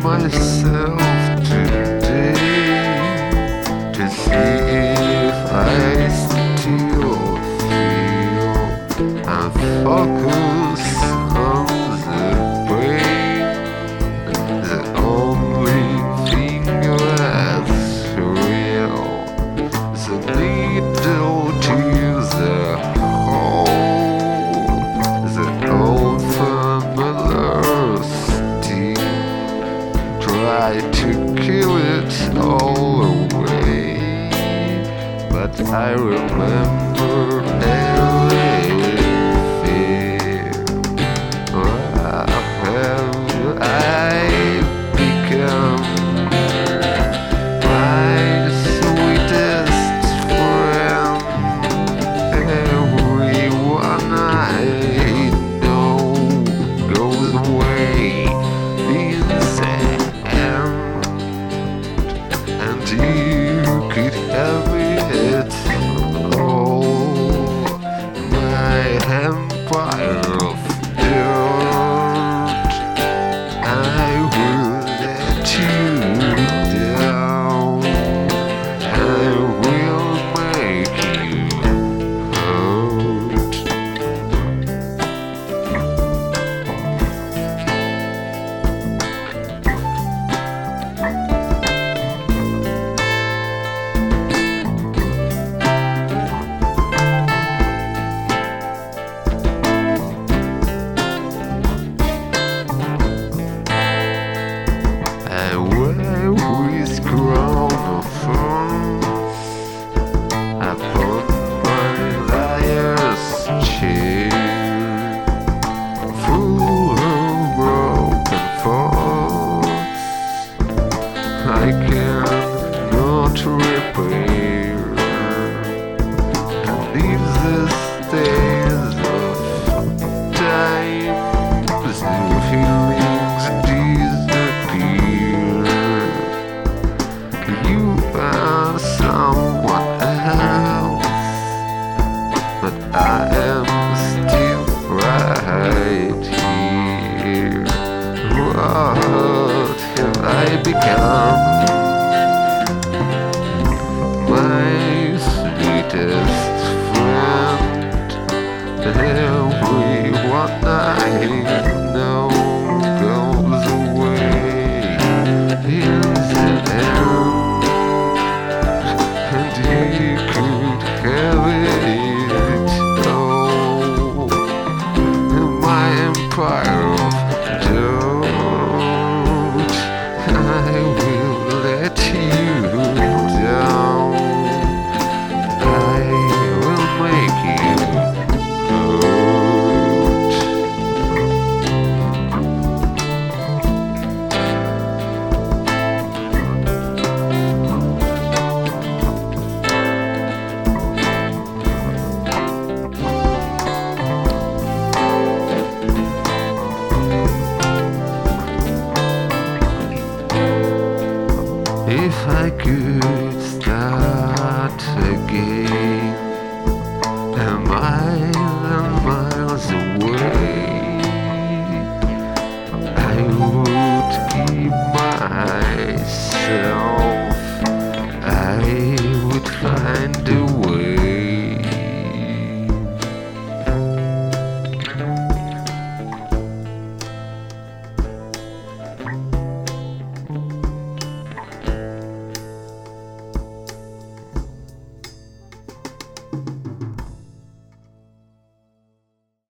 Myself and focus on the brain, the only thing that's real. The needle to the hole, the old familiar sting. Try to kill it all away, but I remember empire I cannot repair. And if the stains of time, the feelings disappear. You are someone else, but I am still right If I could start again, a mile